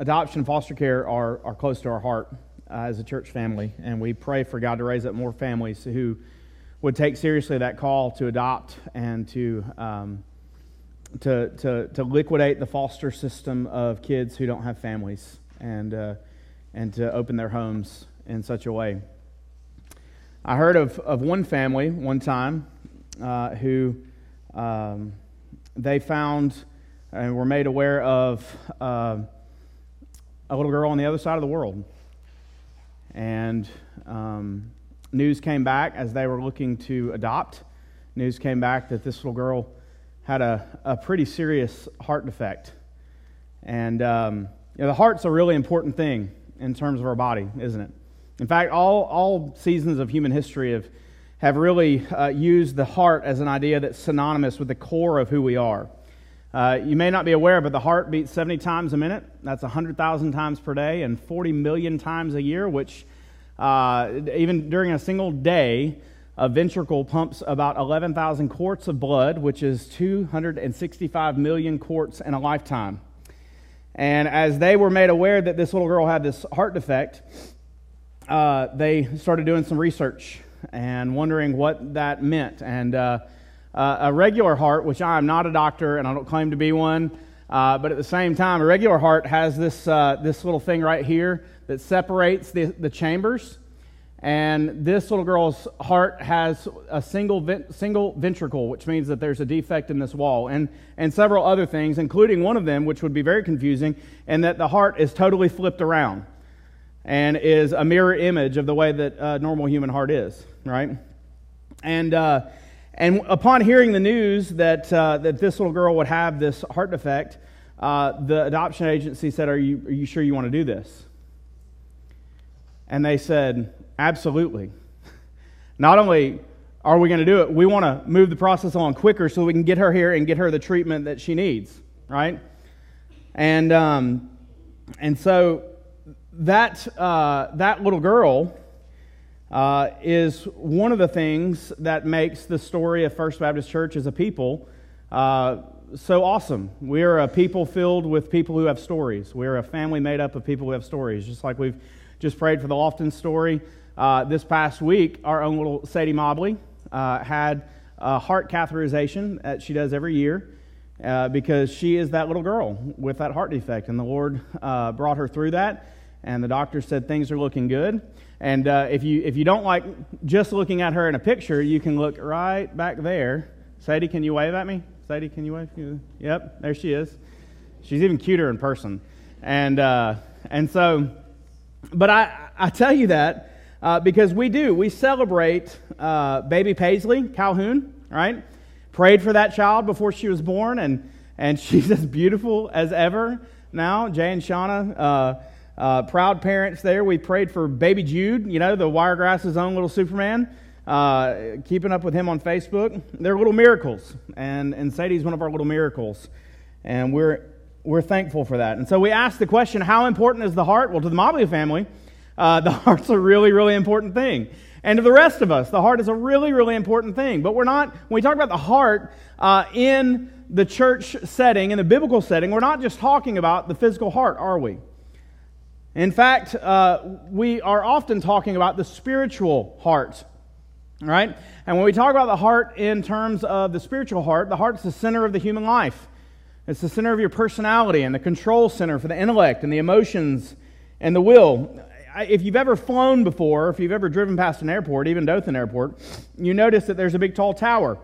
adoption and foster care are, are close to our heart uh, as a church family, and we pray for God to raise up more families who would take seriously that call to adopt and to, um, to, to, to liquidate the foster system of kids who don't have families and, uh, and to open their homes in such a way. I heard of, of one family one time uh, who um, they found and were made aware of uh, a little girl on the other side of the world. And um, news came back as they were looking to adopt. News came back that this little girl had a, a pretty serious heart defect. And um, you know, the heart's a really important thing in terms of our body, isn't it? In fact, all, all seasons of human history have, have really uh, used the heart as an idea that's synonymous with the core of who we are. Uh, you may not be aware, but the heart beats 70 times a minute. That's 100,000 times per day and 40 million times a year, which uh, even during a single day, a ventricle pumps about 11,000 quarts of blood, which is 265 million quarts in a lifetime. And as they were made aware that this little girl had this heart defect, uh, they started doing some research and wondering what that meant. And uh, a regular heart, which I am not a doctor and I don't claim to be one, uh, but at the same time, a regular heart has this, uh, this little thing right here that separates the, the chambers. And this little girl's heart has a single, vent, single ventricle, which means that there's a defect in this wall, and, and several other things, including one of them, which would be very confusing, and that the heart is totally flipped around and is a mirror image of the way that a normal human heart is, right? And, uh, and upon hearing the news that, uh, that this little girl would have this heart defect, uh, the adoption agency said, are you, are you sure you want to do this? And they said, Absolutely. Not only are we going to do it, we want to move the process along quicker so we can get her here and get her the treatment that she needs, right? And, um, and so that, uh, that little girl uh, is one of the things that makes the story of First Baptist Church as a people uh, so awesome. We are a people filled with people who have stories. We're a family made up of people who have stories, just like we've just prayed for the Lofton story. Uh, this past week, our own little Sadie Mobley uh, had a heart catheterization that she does every year uh, because she is that little girl with that heart defect. And the Lord uh, brought her through that, and the doctor said things are looking good. And uh, if, you, if you don't like just looking at her in a picture, you can look right back there. Sadie, can you wave at me? Sadie, can you wave? Yep, there she is. She's even cuter in person. And, uh, and so, but I, I tell you that uh, because we do. We celebrate uh, baby Paisley Calhoun, right? Prayed for that child before she was born, and, and she's as beautiful as ever now. Jay and Shauna. Uh, proud parents there. We prayed for baby Jude, you know, the Wiregrass's own little Superman. Uh, keeping up with him on Facebook. They're little miracles, and, and Sadie's one of our little miracles. And we're, we're thankful for that. And so we asked the question how important is the heart? Well, to the Mobley family, uh, the heart's a really, really important thing. And to the rest of us, the heart is a really, really important thing. But we're not, when we talk about the heart uh, in the church setting, in the biblical setting, we're not just talking about the physical heart, are we? In fact, uh, we are often talking about the spiritual heart, right? And when we talk about the heart in terms of the spiritual heart, the heart's the center of the human life. It's the center of your personality and the control center for the intellect and the emotions and the will. If you've ever flown before, if you've ever driven past an airport, even Dothan Airport, you notice that there's a big tall tower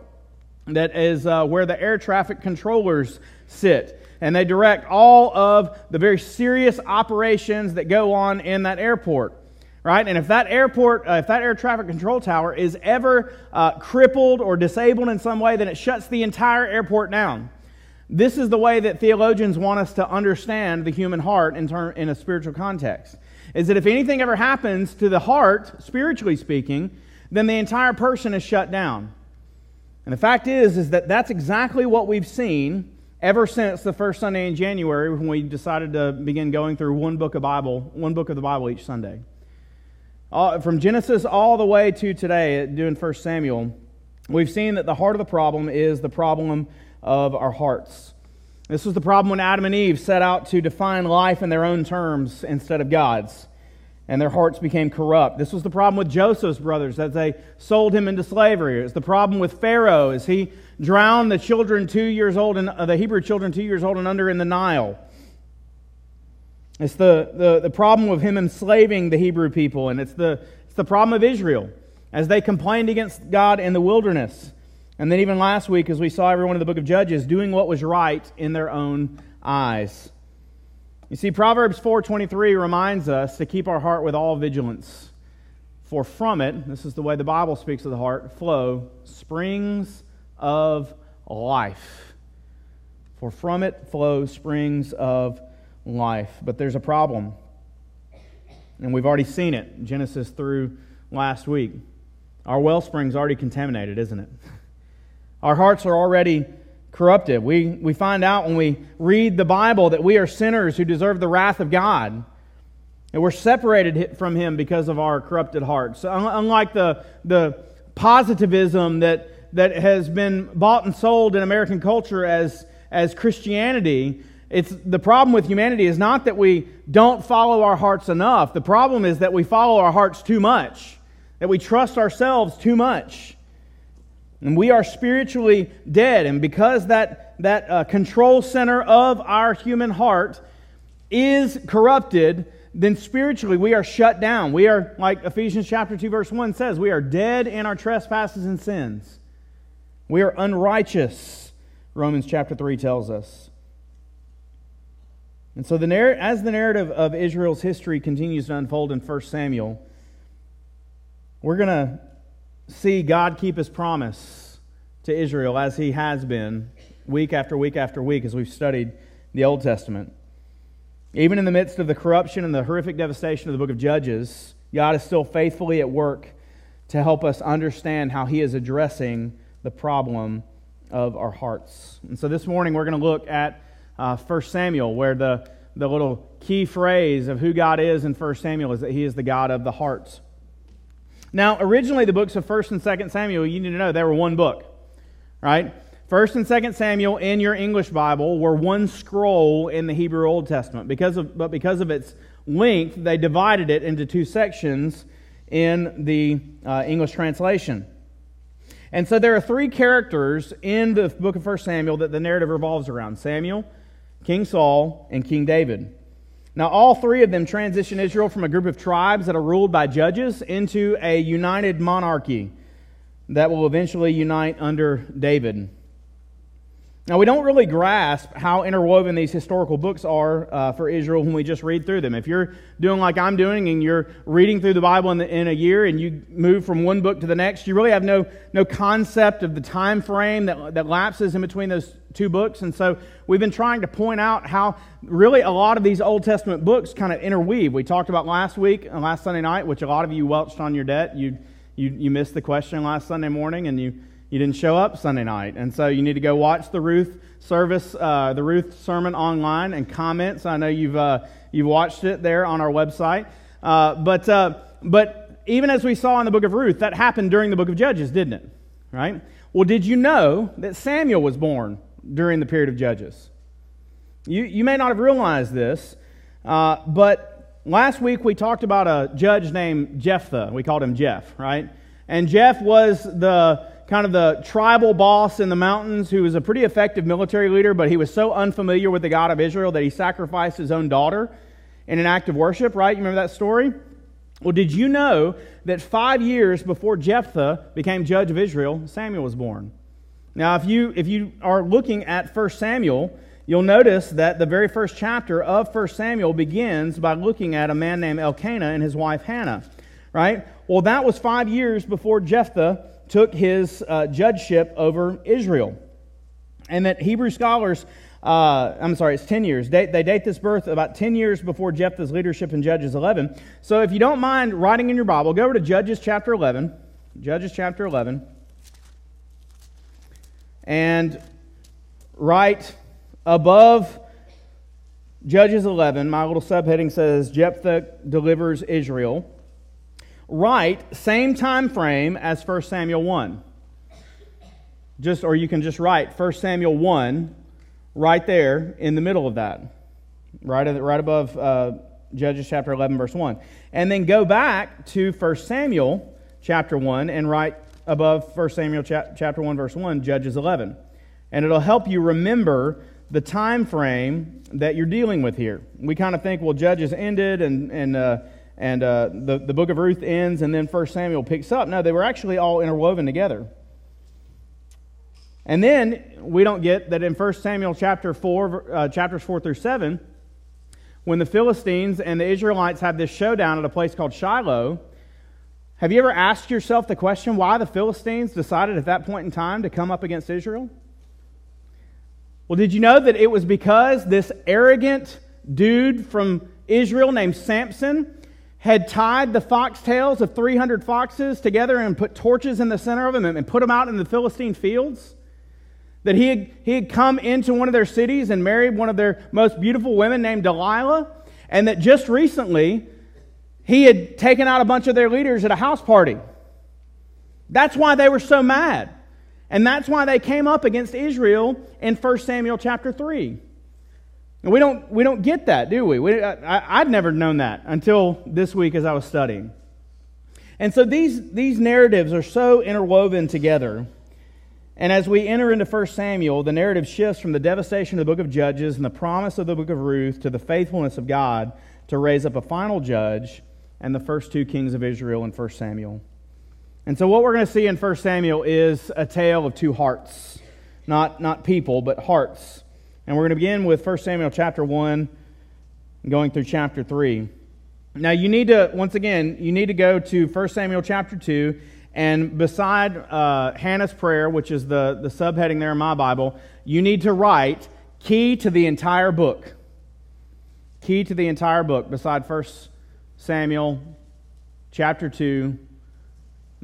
that is uh, where the air traffic controllers sit and they direct all of the very serious operations that go on in that airport right? And if that airport uh, if that air traffic control tower is ever uh, crippled or disabled in some way then it shuts the entire airport down. This is the way that theologians want us to understand the human heart in, term, in a spiritual context is that if anything ever happens to the heart spiritually speaking then the entire person is shut down. And the fact is is that that's exactly what we've seen ever since the first Sunday in January when we decided to begin going through one book of Bible, one book of the Bible each Sunday. All, from Genesis all the way to today, doing First Samuel, we've seen that the heart of the problem is the problem of our hearts. This was the problem when Adam and Eve set out to define life in their own terms instead of God's, and their hearts became corrupt. This was the problem with Joseph's brothers as they sold him into slavery. It was the problem with Pharaoh as he drowned the children two years old and uh, the Hebrew children two years old and under in the Nile. It's the, the, the problem of him enslaving the Hebrew people, and it's the, it's the problem of Israel as they complained against God in the wilderness. And then, even last week, as we saw everyone in the book of Judges doing what was right in their own eyes. You see, Proverbs 4:23 reminds us to keep our heart with all vigilance, for from it, this is the way the Bible speaks of the heart, flow springs of life. For from it flow springs of life. But there's a problem. And we've already seen it, Genesis through last week. Our wellspring's already contaminated, isn't it? Our hearts are already corrupted. We, we find out when we read the Bible that we are sinners who deserve the wrath of God. And we're separated from Him because of our corrupted hearts. So unlike the, the positivism that, that has been bought and sold in American culture as, as Christianity, it's, the problem with humanity is not that we don't follow our hearts enough. The problem is that we follow our hearts too much, that we trust ourselves too much. And we are spiritually dead. And because that, that uh, control center of our human heart is corrupted, then spiritually we are shut down. We are, like Ephesians chapter 2, verse 1 says, we are dead in our trespasses and sins. We are unrighteous, Romans chapter 3 tells us. And so, the narr- as the narrative of Israel's history continues to unfold in 1 Samuel, we're going to see God keep his promise to Israel as he has been week after week after week as we've studied the Old Testament. Even in the midst of the corruption and the horrific devastation of the book of Judges, God is still faithfully at work to help us understand how he is addressing the problem of our hearts. And so this morning we're going to look at uh, 1 Samuel, where the, the little key phrase of who God is in 1 Samuel is that he is the God of the hearts. Now, originally, the books of 1st and 2nd Samuel, you need to know, they were one book, right? 1st and 2nd Samuel in your English Bible were one scroll in the Hebrew Old Testament. Because of, but because of its length, they divided it into two sections in the uh, English translation. And so there are three characters in the book of 1 Samuel that the narrative revolves around Samuel, King Saul, and King David. Now, all three of them transition Israel from a group of tribes that are ruled by judges into a united monarchy that will eventually unite under David. Now, we don't really grasp how interwoven these historical books are uh, for Israel when we just read through them. If you're doing like I'm doing and you're reading through the Bible in, the, in, a year and you move from one book to the next, you really have no, no concept of the time frame that, that lapses in between those two books. And so we've been trying to point out how really a lot of these Old Testament books kind of interweave. We talked about last week and last Sunday night, which a lot of you welched on your debt. You, you, you missed the question last Sunday morning and you you didn't show up Sunday night. And so you need to go watch the Ruth service, uh, the Ruth sermon online and comments. I know you've, uh, you've watched it there on our website. Uh, but, uh, but even as we saw in the book of Ruth, that happened during the book of Judges, didn't it? Right? Well, did you know that Samuel was born during the period of Judges? You, you may not have realized this, uh, but last week we talked about a judge named Jephthah. We called him Jeff, right? And Jeff was the kind of the tribal boss in the mountains who was a pretty effective military leader, but he was so unfamiliar with the God of Israel that he sacrificed his own daughter in an act of worship, right? You remember that story? Well, did you know that five years before Jephthah became judge of Israel, Samuel was born? Now, if you, if you are looking at 1 Samuel, you'll notice that the very first chapter of 1 Samuel begins by looking at a man named Elkanah and his wife Hannah, right? Well, that was five years before Jephthah took his uh, judgeship over Israel. And that Hebrew scholars, uh, I'm sorry, it's 10 years. They, they date this birth about 10 years before Jephthah's leadership in Judges 11. So if you don't mind writing in your Bible, go over to Judges chapter 11. Judges chapter 11. And write above Judges 11, my little subheading says Jephthah delivers Israel write same time frame as 1 Samuel 1. Just or you can just write 1 Samuel 1 right there in the middle of that, right, right above uh, Judges chapter 11, verse 1. And then go back to 1 Samuel chapter 1 and right above 1 Samuel chapter 1, verse 1, Judges 11. And it'll help you remember the time frame that you're dealing with here. We kind of think, well, Judges ended and, and, uh, and uh, the, the book of Ruth ends and then 1 Samuel picks up. No, they were actually all interwoven together. And then we don't get that in 1 Samuel chapter 4, uh, chapters 4 through 7, when the Philistines and the Israelites have this showdown at a place called Shiloh, have you ever asked yourself the question why the Philistines decided at that point in time to come up against Israel? Well, did you know that it was because this arrogant dude from Israel named Samson had tied the foxtails of 300 foxes together and put torches in the center of them and put them out in the Philistine fields? That he had, he had come into one of their cities and married one of their most beautiful women named Delilah? And that just recently he had taken out a bunch of their leaders at a house party. That's why they were so mad. And that's why they came up against Israel in 1 Samuel chapter 3. And we don't, we don't get that, do we? we I, I'd never known that until this week as I was studying. And so these, these narratives are so interwoven together. And as we enter into 1 Samuel, the narrative shifts from the devastation of the book of Judges and the promise of the book of Ruth to the faithfulness of God to raise up a final judge and the first two kings of Israel in 1 Samuel. And so, what we're going to see in 1 Samuel is a tale of two hearts. Not, not people, but hearts. And we're going to begin with 1 Samuel chapter 1, going through chapter 3. Now, you need to, once again, you need to go to 1 Samuel chapter 2, and beside uh, Hannah's prayer, which is the, the subheading there in my Bible, you need to write key to the entire book. Key to the entire book, beside 1 Samuel chapter 2,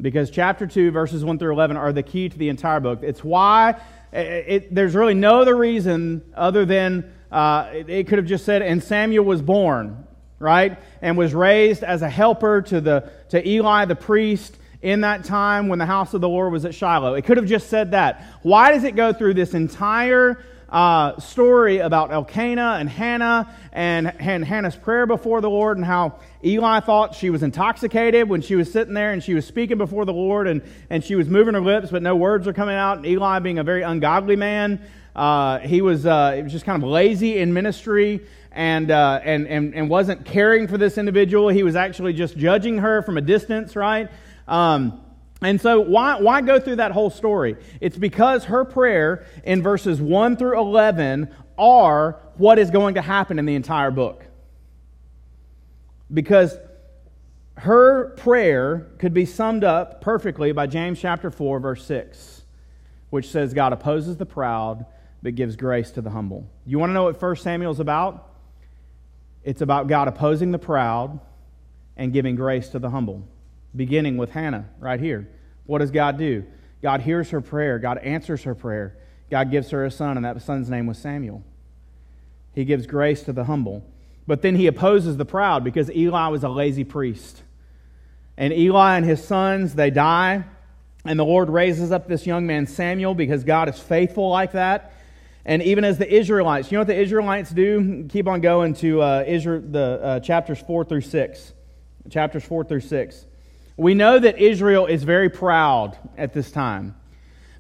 because chapter 2, verses 1 through 11 are the key to the entire book. It's why it, there's really no other reason other than uh, it, it could have just said, and Samuel was born, right? And was raised as a helper to, the, to Eli the priest in that time when the house of the Lord was at Shiloh. It could have just said that. Why does it go through this entire uh, story about Elkanah and Hannah and, and Hannah's prayer before the Lord and how Eli thought she was intoxicated when she was sitting there and she was speaking before the Lord and, and she was moving her lips, but no words were coming out. And Eli, being a very ungodly man, uh, he was, uh, he was just kind of lazy in ministry and, uh, and, and, and wasn't caring for this individual. He was actually just judging her from a distance, right? Um, and so, why, why go through that whole story? It's because her prayer in verses 1 through 11 are what is going to happen in the entire book. Because her prayer could be summed up perfectly by James chapter 4, verse 6, which says, God opposes the proud, but gives grace to the humble. You want to know what 1 Samuel is about? It's about God opposing the proud and giving grace to the humble beginning with Hannah right here. What does God do? God hears her prayer, God answers her prayer. God gives her a son, and that son's name was Samuel. He gives grace to the humble. But then he opposes the proud because Eli was a lazy priest. And Eli and his sons, they die. And the Lord raises up this young man, Samuel, because God is faithful like that. And even as the Israelites, you know what the Israelites do? Keep on going to uh, Israel, the uh, chapters 4 through 6. Chapters 4 through 6. We know that Israel is very proud at this time.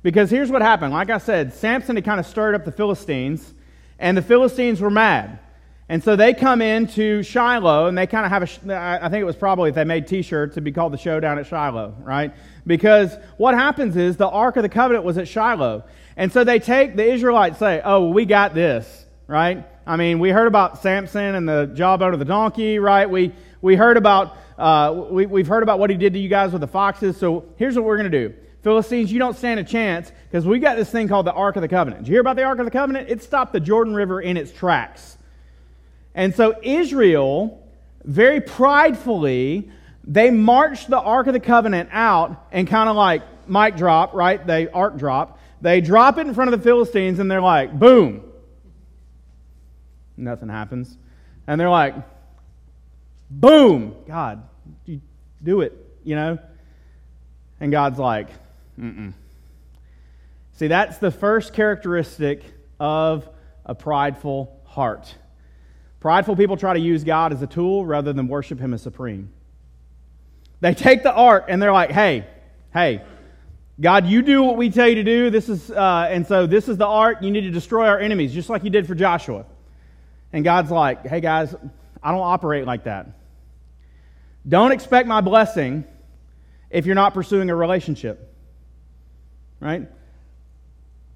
Because here's what happened. Like I said, Samson had kind of stirred up the Philistines, and the Philistines were mad. And so they come into Shiloh, and they kind of have a, I think it was probably if they made t shirts, it'd be called the Showdown at Shiloh, right? Because what happens is the Ark of the Covenant was at Shiloh. And so they take, the Israelites say, oh, we got this, right? I mean, we heard about Samson and the jawbone of the donkey, right? We, we heard about uh, we, we've heard about what he did to you guys with the foxes. So here's what we're going to do. Philistines, you don't stand a chance because we got this thing called the Ark of the Covenant. Did you hear about the Ark of the Covenant? It stopped the Jordan River in its tracks. And so Israel, very pridefully, they marched the Ark of the Covenant out and kind of like mic drop, right? They ark drop. They drop it in front of the Philistines and they're like, boom. Nothing happens. And they're like, boom. God, you do it, you know? And God's like, mm See, that's the first characteristic of a prideful heart. Prideful people try to use God as a tool rather than worship Him as supreme. They take the ark and they're like, hey, hey, God, you do what we tell you to do. This is, uh, and so this is the ark. You need to destroy our enemies, just like you did for Joshua. And God's like, hey guys, I don't operate like that. Don't expect my blessing if you're not pursuing a relationship. Right?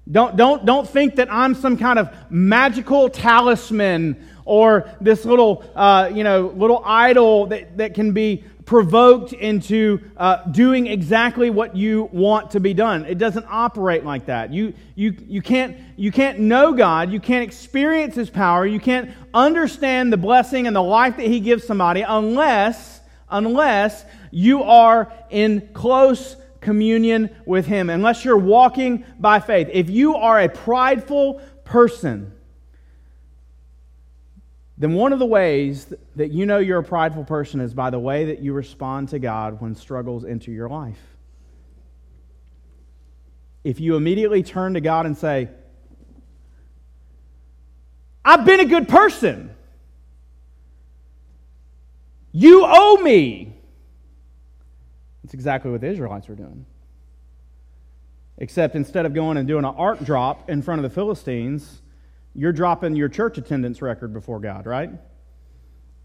Don't, don't, don't think that I'm some kind of magical talisman or this little, uh, you know, little idol that, that can be provoked into uh, doing exactly what you want to be done. It doesn't operate like that. You, you, you, can't, you can't know God. You can't experience His power. You can't understand the blessing and the life that He gives somebody unless, unless you are in close communion with Him, unless you're walking by faith. If you are a prideful person, then one of the ways that you know you're a prideful person is by the way that you respond to God when struggles enter your life. If you immediately turn to God and say, I've been a good person. You owe me. That's exactly what the Israelites were doing. Except instead of going and doing an ark drop in front of the Philistines, you're dropping your church attendance record before God, right?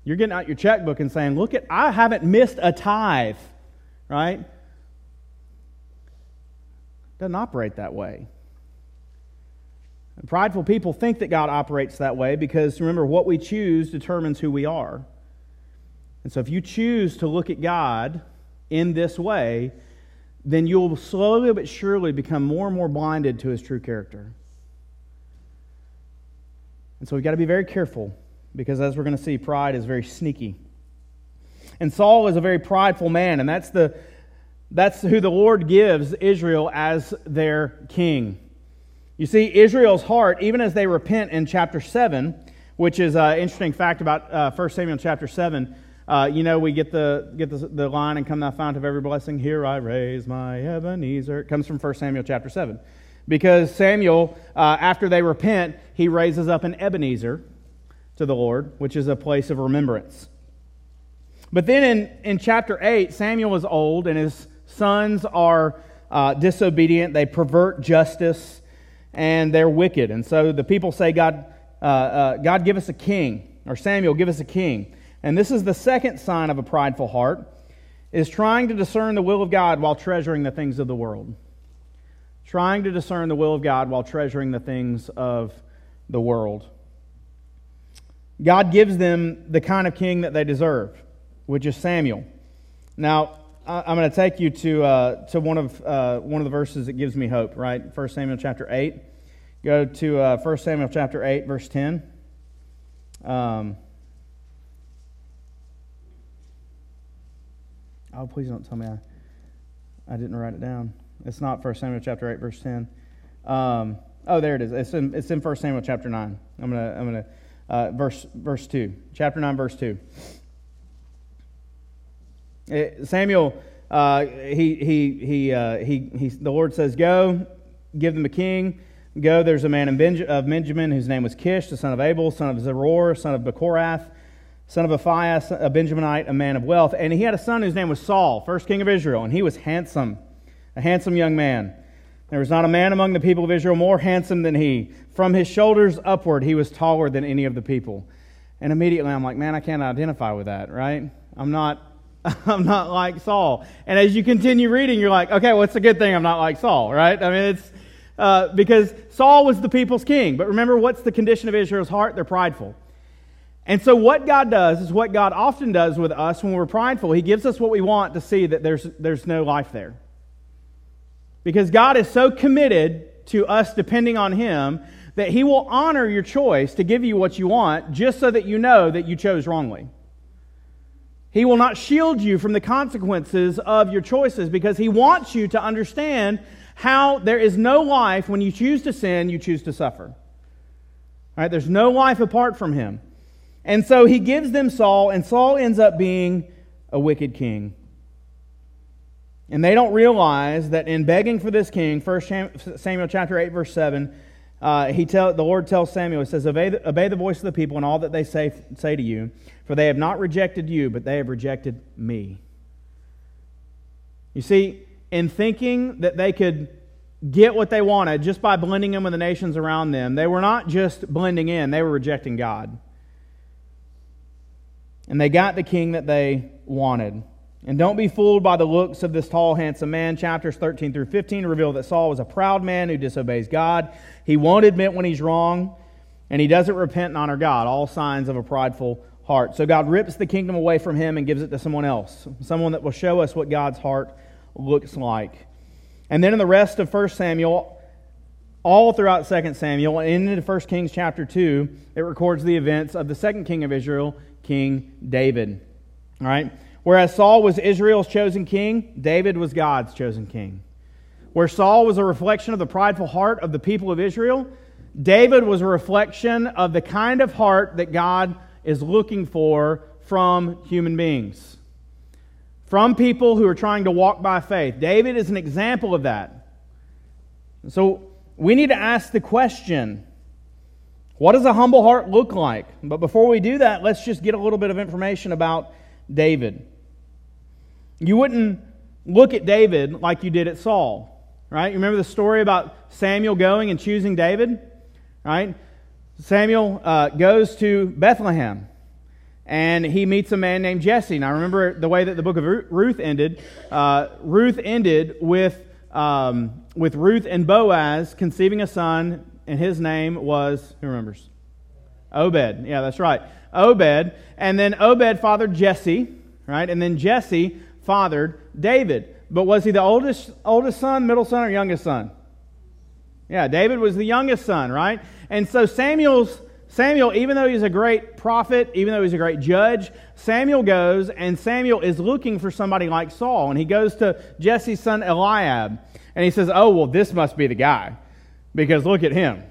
You're getting out your checkbook and saying, Look at, I haven't missed a tithe, right? Doesn't operate that way. And prideful people think that God operates that way because remember, what we choose determines who we are. And so if you choose to look at God in this way, then you'll slowly but surely become more and more blinded to his true character. And so we've got to be very careful because, as we're going to see, pride is very sneaky. And Saul is a very prideful man, and that's, the, that's who the Lord gives Israel as their king. You see, Israel's heart, even as they repent in chapter 7, which is an interesting fact about uh, 1 Samuel chapter 7. Uh, you know, we get the get the, the line and come thou fount of every blessing. Here I raise my Ebenezer. It comes from 1 Samuel chapter 7. Because Samuel, uh, after they repent, he raises up an Ebenezer to the Lord, which is a place of remembrance. But then in, in chapter 8, Samuel is old and his sons are uh, disobedient. They pervert justice and they're wicked. And so the people say, God, uh, uh, God, give us a king, or Samuel, give us a king. And this is the second sign of a prideful heart, is trying to discern the will of God while treasuring the things of the world trying to discern the will of God while treasuring the things of the world. God gives them the kind of king that they deserve, which is Samuel. Now, I'm going to take you to, uh, to one, of, uh, one of the verses that gives me hope, right? 1 Samuel chapter 8. Go to uh, 1 Samuel chapter 8, verse 10. Um, oh, please don't tell me I, I didn't write it down. It's not 1 Samuel chapter 8, verse 10. Um, oh, there it is. It's in, it's in 1 Samuel chapter 9. I'm going to, I'm going to, uh, verse, verse 2. Chapter 9, verse 2. It, Samuel, uh, he, he, he, uh, he, he, the Lord says, Go, give them a king. Go, there's a man in Benj- of Benjamin whose name was Kish, the son of Abel, son of Zeror, son of Bechorath, son of Aphiah, a Benjaminite, a man of wealth. And he had a son whose name was Saul, first king of Israel, and he was handsome a handsome young man. There was not a man among the people of Israel more handsome than he. From his shoulders upward, he was taller than any of the people. And immediately I'm like, man, I can't identify with that, right? I'm not, I'm not like Saul. And as you continue reading, you're like, okay, well, it's a good thing I'm not like Saul, right? I mean, it's uh, because Saul was the people's king. But remember, what's the condition of Israel's heart? They're prideful. And so, what God does is what God often does with us when we're prideful. He gives us what we want to see that there's, there's no life there. Because God is so committed to us depending on Him that He will honor your choice to give you what you want just so that you know that you chose wrongly. He will not shield you from the consequences of your choices because He wants you to understand how there is no life when you choose to sin, you choose to suffer. All right, there's no life apart from Him. And so He gives them Saul, and Saul ends up being a wicked king. And they don't realize that in begging for this king, 1 Samuel chapter 8, verse 7, uh, he tell, the Lord tells Samuel, He says, obey the, obey the voice of the people and all that they say, say to you, for they have not rejected you, but they have rejected me. You see, in thinking that they could get what they wanted just by blending in with the nations around them, they were not just blending in, they were rejecting God. And they got the king that they wanted. And don't be fooled by the looks of this tall, handsome man. Chapters 13 through 15 reveal that Saul was a proud man who disobeys God. He won't admit when he's wrong, and he doesn't repent and honor God. All signs of a prideful heart. So God rips the kingdom away from him and gives it to someone else, someone that will show us what God's heart looks like. And then in the rest of 1 Samuel, all throughout 2 Samuel, and into 1 Kings chapter 2, it records the events of the second king of Israel, King David. All right? Whereas Saul was Israel's chosen king, David was God's chosen king. Where Saul was a reflection of the prideful heart of the people of Israel, David was a reflection of the kind of heart that God is looking for from human beings, from people who are trying to walk by faith. David is an example of that. So we need to ask the question what does a humble heart look like? But before we do that, let's just get a little bit of information about David. You wouldn't look at David like you did at Saul, right? You remember the story about Samuel going and choosing David, right? Samuel uh, goes to Bethlehem and he meets a man named Jesse. Now, remember the way that the book of Ruth ended. Uh, Ruth ended with, um, with Ruth and Boaz conceiving a son, and his name was, who remembers? Obed. Yeah, that's right. Obed. And then Obed fathered Jesse, right? And then Jesse fathered David. But was he the oldest, oldest son, middle son, or youngest son? Yeah, David was the youngest son, right? And so Samuel's Samuel, even though he's a great prophet, even though he's a great judge, Samuel goes and Samuel is looking for somebody like Saul. And he goes to Jesse's son Eliab and he says, Oh, well, this must be the guy because look at him.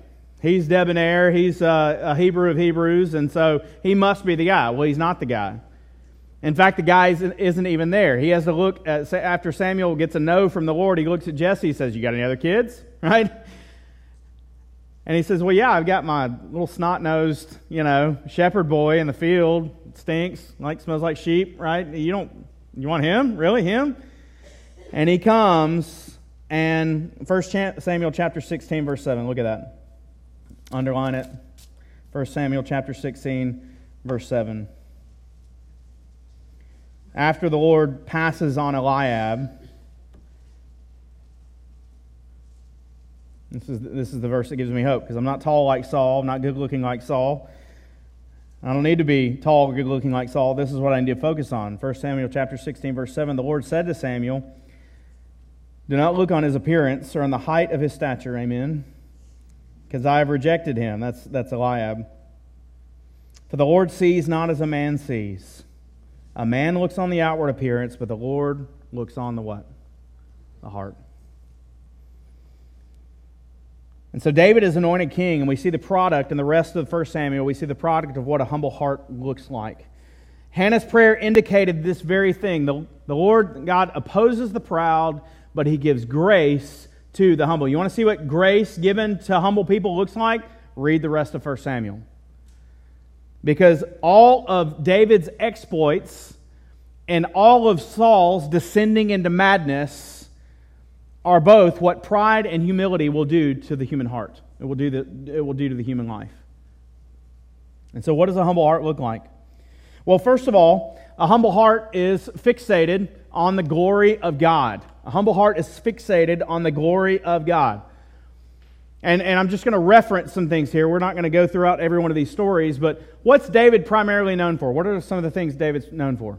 He's debonair, he's uh, a Hebrew of Hebrews, and so he must be the guy. Well, he's not the guy. In fact, the guy isn't even there. He has to look at, after Samuel gets a no from the Lord, he looks at Jesse, he says, You got any other kids? Right? And he says, Well, yeah, I've got my little snot nosed, you know, shepherd boy in the field. Stinks, like smells like sheep, right? You don't you want him? Really? Him? And he comes and first Samuel chapter 16, verse 7. Look at that. Underline it. First Samuel chapter 16, verse 7 after the Lord passes on Eliab, this is, this is the verse that gives me hope because I'm not tall like Saul, I'm not good looking like Saul. I don't need to be tall good looking like Saul. This is what I need to focus on. 1 Samuel chapter 16, verse 7. The Lord said to Samuel, Do not look on his appearance or on the height of his stature, amen, because I have rejected him. That's, that's Eliab. For the Lord sees not as a man sees. A man looks on the outward appearance, but the Lord looks on the what? The heart. And so David is anointed king, and we see the product in the rest of 1 Samuel. We see the product of what a humble heart looks like. Hannah's prayer indicated this very thing. The, the Lord God opposes the proud, but he gives grace to the humble. You want to see what grace given to humble people looks like? Read the rest of 1 Samuel. Because all of David's exploits and all of Saul's descending into madness are both what pride and humility will do to the human heart. It will do, the, it will do to the human life. And so, what does a humble heart look like? Well, first of all, a humble heart is fixated on the glory of God. A humble heart is fixated on the glory of God. And, and I'm just going to reference some things here. We're not going to go throughout every one of these stories, but what's David primarily known for? What are some of the things David's known for?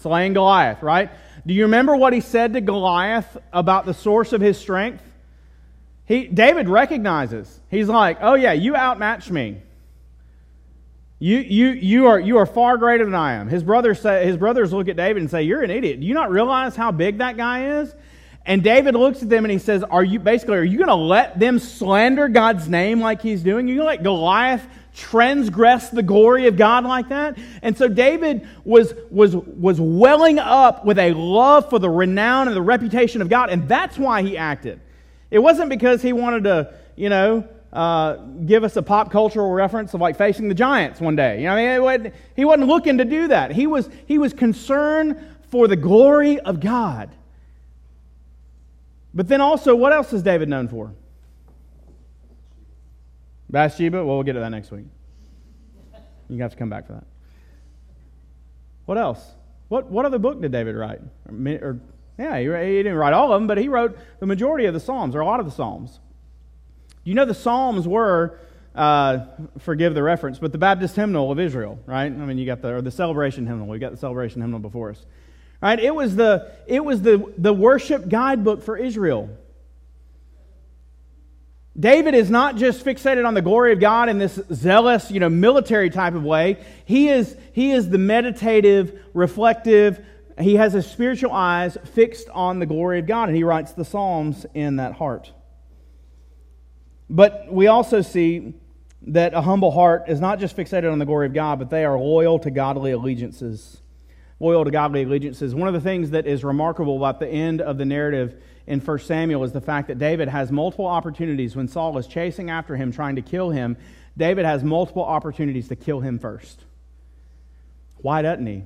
Slaying Goliath, right? Do you remember what he said to Goliath about the source of his strength? He, David recognizes. He's like, oh, yeah, you outmatched me. You, you, you, are, you are far greater than I am. His brothers, say, his brothers look at David and say, You're an idiot. Do you not realize how big that guy is? And David looks at them and he says, Are you basically, are you going to let them slander God's name like he's doing? You going to let Goliath transgress the glory of God like that? And so David was, was, was welling up with a love for the renown and the reputation of God, and that's why he acted. It wasn't because he wanted to, you know, uh, give us a pop cultural reference of like facing the giants one day. You know, I mean, wasn't, he wasn't looking to do that. He was, he was concerned for the glory of God. But then also, what else is David known for? Bathsheba? Well, we'll get to that next week. You have to come back for that. What else? What, what other book did David write? Or, or yeah, he, he didn't write all of them, but he wrote the majority of the Psalms, or a lot of the Psalms. You know, the Psalms were, uh, forgive the reference, but the Baptist hymnal of Israel, right? I mean, you got the, or the celebration hymnal. We got the celebration hymnal before us. Right? It was the, it was the, the worship guidebook for Israel. David is not just fixated on the glory of God in this zealous, you know, military type of way. He is, he is the meditative, reflective, he has his spiritual eyes fixed on the glory of God, and he writes the Psalms in that heart. But we also see that a humble heart is not just fixated on the glory of God, but they are loyal to godly allegiances. Loyal to godly allegiances. One of the things that is remarkable about the end of the narrative in 1 Samuel is the fact that David has multiple opportunities when Saul is chasing after him, trying to kill him. David has multiple opportunities to kill him first. Why doesn't he?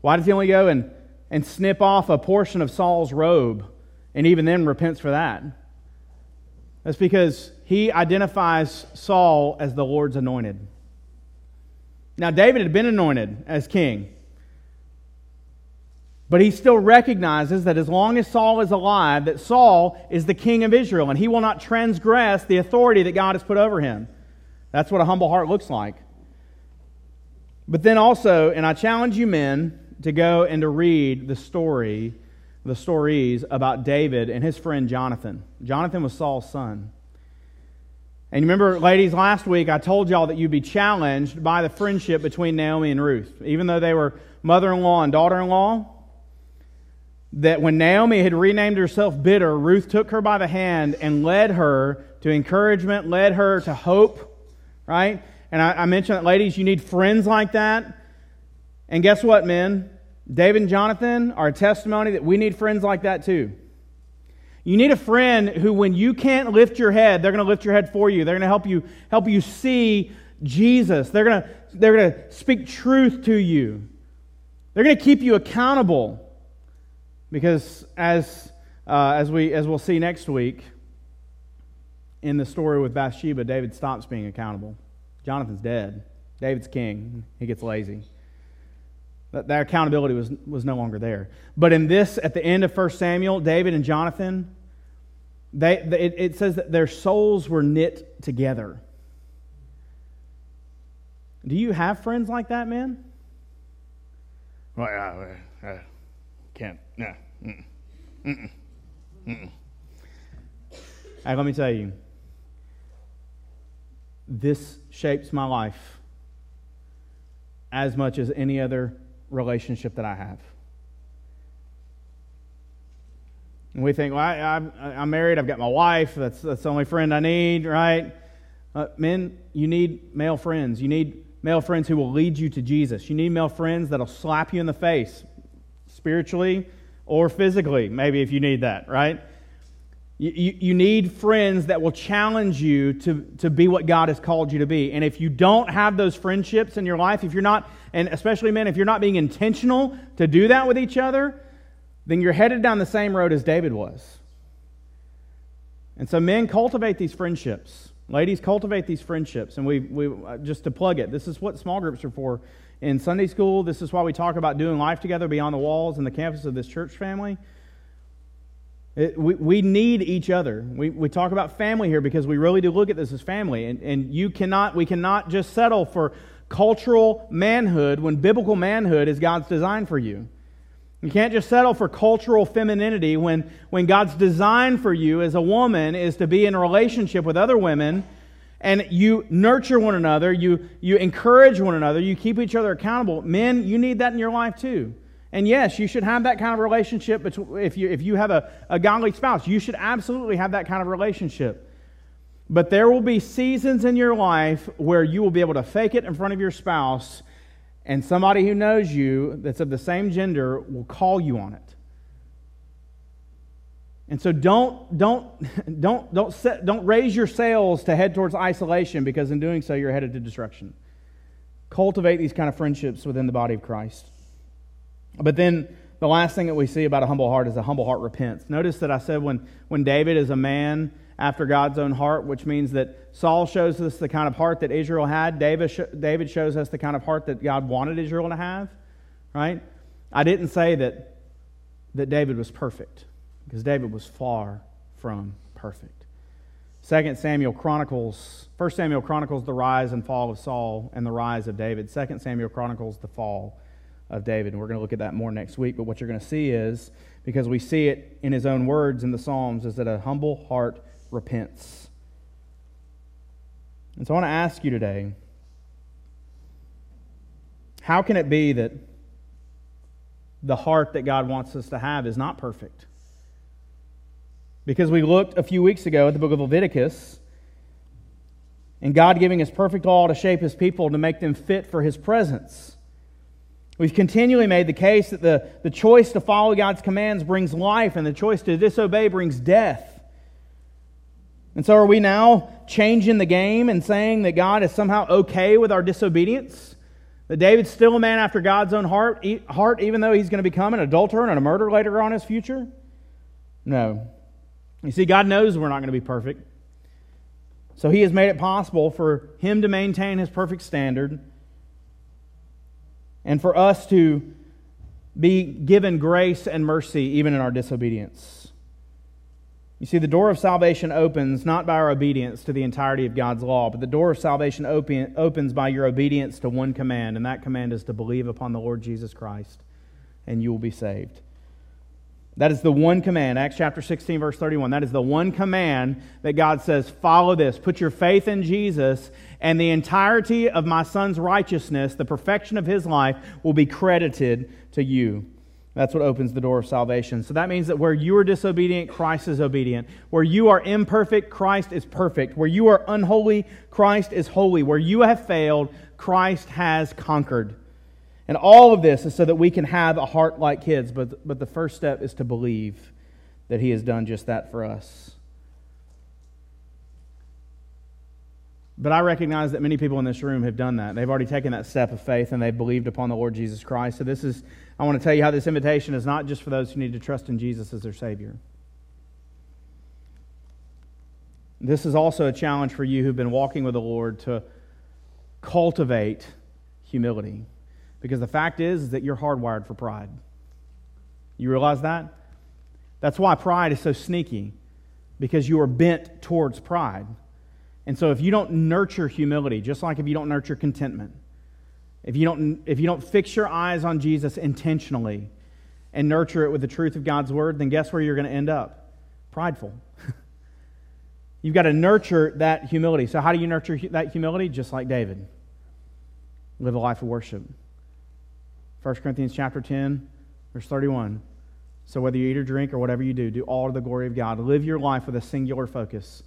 Why does he only go and, and snip off a portion of Saul's robe and even then repents for that? That's because he identifies Saul as the Lord's anointed. Now, David had been anointed as king. But he still recognizes that as long as Saul is alive, that Saul is the king of Israel, and he will not transgress the authority that God has put over him. That's what a humble heart looks like. But then also, and I challenge you men to go and to read the story, the stories about David and his friend Jonathan. Jonathan was Saul's son. And you remember, ladies, last week I told y'all that you'd be challenged by the friendship between Naomi and Ruth. Even though they were mother in law and daughter in law, that when Naomi had renamed herself bitter, Ruth took her by the hand and led her to encouragement, led her to hope, right? And I, I mentioned that, ladies, you need friends like that. And guess what, men? David and Jonathan are a testimony that we need friends like that too. You need a friend who, when you can't lift your head, they're going to lift your head for you. They're going to help you help you see Jesus. They're going to they're going to speak truth to you. They're going to keep you accountable. Because as, uh, as, we, as we'll see next week in the story with Bathsheba, David stops being accountable. Jonathan's dead. David's king. He gets lazy. That, that accountability was, was no longer there. But in this, at the end of 1 Samuel, David and Jonathan, they, it, it says that their souls were knit together. Do you have friends like that, man? Well, I, I can't no. Mm-mm. Mm-mm. Mm-mm. let me tell you, this shapes my life as much as any other relationship that I have. And we think, well, I, am married, I've got my wife, that's, that's the only friend I need, right? Uh, men, you need male friends. You need male friends who will lead you to Jesus. You need male friends that'll slap you in the face spiritually, or physically, maybe if you need that, right? You, you, you, need friends that will challenge you to, to be what God has called you to be. And if you don't have those friendships in your life, if you're not, and especially men, if you're not being intentional to do that with each other, then you're headed down the same road as David was. And so, men, cultivate these friendships. Ladies, cultivate these friendships. And we, we uh, just to plug it, this is what small groups are for in Sunday school. This is why we talk about doing life together beyond the walls and the campus of this church family. It, we, we need each other. We, we talk about family here because we really do look at this as family. And, and you cannot, we cannot just settle for cultural manhood when biblical manhood is God's design for you. You can't just settle for cultural femininity when, when God's design for you as a woman is to be in a relationship with other women and you nurture one another, you, you encourage one another, you keep each other accountable. Men, you need that in your life too. And yes, you should have that kind of relationship between if you, if you have a, a godly spouse. You should absolutely have that kind of relationship. But there will be seasons in your life where you will be able to fake it in front of your spouse, and somebody who knows you that's of the same gender will call you on it. And so don't, don't, don't, don't, set, don't raise your sails to head towards isolation because in doing so you're headed to destruction. Cultivate these kind of friendships within the body of Christ. But then the last thing that we see about a humble heart is a humble heart repents. Notice that I said when, when David is a man after God's own heart, which means that Saul shows us the kind of heart that Israel had, David, sh- David shows us the kind of heart that God wanted Israel to have, right? I didn't say that, that David was perfect because David was far from perfect. Second Samuel chronicles, First Samuel chronicles the rise and fall of Saul and the rise of David. Second Samuel chronicles the fall of David. And we're going to look at that more next week. But what you're going to see is, because we see it in his own words in the Psalms, is that a humble heart repents. And so I want to ask you today how can it be that the heart that God wants us to have is not perfect? Because we looked a few weeks ago at the book of Leviticus and God giving his perfect law to shape his people to make them fit for his presence. We've continually made the case that the, the choice to follow God's commands brings life and the choice to disobey brings death. And so, are we now changing the game and saying that God is somehow okay with our disobedience? That David's still a man after God's own heart, heart even though he's going to become an adulterer and a murderer later on in his future? No. You see, God knows we're not going to be perfect. So He has made it possible for Him to maintain His perfect standard and for us to be given grace and mercy even in our disobedience. You see, the door of salvation opens not by our obedience to the entirety of God's law, but the door of salvation open, opens by your obedience to one command, and that command is to believe upon the Lord Jesus Christ, and you will be saved. That is the one command, Acts chapter 16, verse 31. That is the one command that God says, follow this. Put your faith in Jesus, and the entirety of my son's righteousness, the perfection of his life, will be credited to you. That's what opens the door of salvation. So that means that where you are disobedient, Christ is obedient. Where you are imperfect, Christ is perfect. Where you are unholy, Christ is holy. Where you have failed, Christ has conquered. And all of this is so that we can have a heart like His. But, but the first step is to believe that He has done just that for us. But I recognize that many people in this room have done that. They've already taken that step of faith and they've believed upon the Lord Jesus Christ. So, this is, I want to tell you how this invitation is not just for those who need to trust in Jesus as their Savior. This is also a challenge for you who've been walking with the Lord to cultivate humility. Because the fact is, is that you're hardwired for pride. You realize that? That's why pride is so sneaky, because you are bent towards pride. And so if you don't nurture humility, just like if you don't nurture contentment, if you don't, if you don't fix your eyes on Jesus intentionally and nurture it with the truth of God's word, then guess where you're going to end up? Prideful. You've got to nurture that humility. So, how do you nurture that humility? Just like David. Live a life of worship. 1 Corinthians chapter 10, verse 31. So whether you eat or drink or whatever you do, do all to the glory of God. Live your life with a singular focus.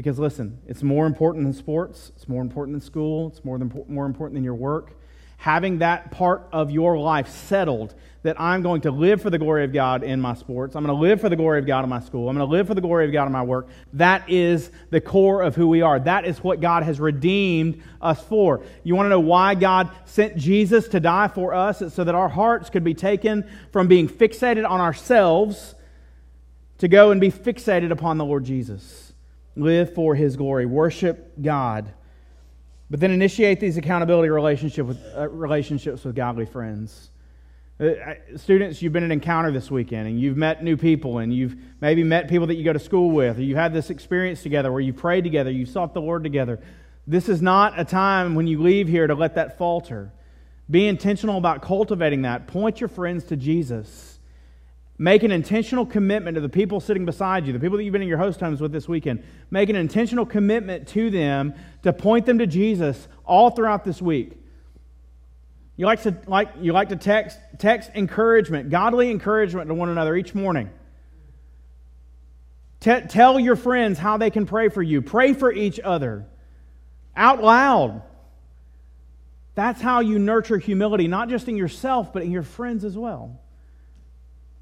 Because listen, it's more important than sports, it's more important than school, it's more, than, more important than your work. Having that part of your life settled that I'm going to live for the glory of God in my sports. I'm going to live for the glory of God in my school. I'm going to live for the glory of God in my work. That is the core of who we are. That is what God has redeemed us for. You want to know why God sent Jesus to die for us? It's so that our hearts could be taken from being fixated on ourselves to go and be fixated upon the Lord Jesus. Live for his glory. Worship God. But then initiate these accountability relationship with, uh, relationships with godly friends. Uh, students, you've been an Encounter this weekend and you've met new people and you've maybe met people that you go to school with or you had this experience together where you prayed together, you sought the Lord together. This is not a time when you leave here to let that falter. Be intentional about cultivating that. Point your friends to Jesus. Make an intentional commitment to the people sitting beside you, the people that you've been in your host homes with this weekend. Make an intentional commitment to them to point them to Jesus all throughout this week. You like to, like, you like to text, text encouragement, godly encouragement to one another each morning. T- tell your friends how they can pray for you. Pray for each other out loud. That's how you nurture humility, not just in yourself, but in your friends as well.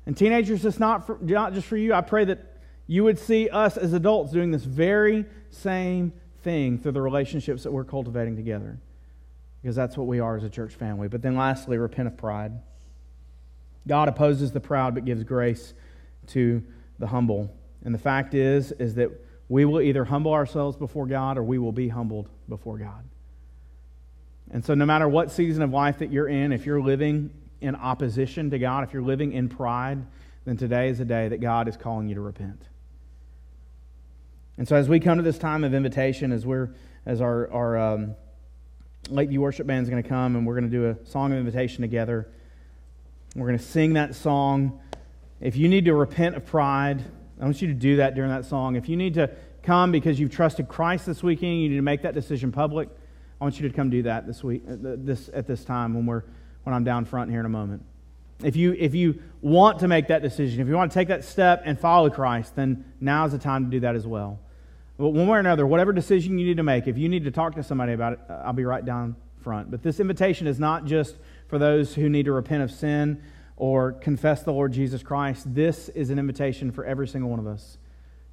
And teenagers, it's not, for, not just for you. I pray that you would see us as adults doing this very same thing through the relationships that we're cultivating together. Because that's what we are as a church family. But then lastly, repent of pride. God opposes the proud but gives grace to the humble. And the fact is is that we will either humble ourselves before God or we will be humbled before God. And so no matter what season of life that you're in, if you're living in opposition to God, if you're living in pride, then today is a day that God is calling you to repent. And so as we come to this time of invitation, as we're as our, our um, Lakeview worship band is going to come and we're going to do a song of invitation together. We're going to sing that song. If you need to repent of pride, I want you to do that during that song. If you need to come because you've trusted Christ this weekend, you need to make that decision public. I want you to come do that this week, uh, this at this time when we're when I'm down front here in a moment. If you if you want to make that decision, if you want to take that step and follow Christ, then now is the time to do that as well. But one way or another, whatever decision you need to make, if you need to talk to somebody about it, uh, I'll be right down front. But this invitation is not just for those who need to repent of sin or confess the Lord Jesus Christ. This is an invitation for every single one of us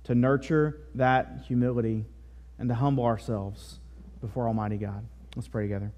to nurture that humility and to humble ourselves before Almighty God. Let's pray together.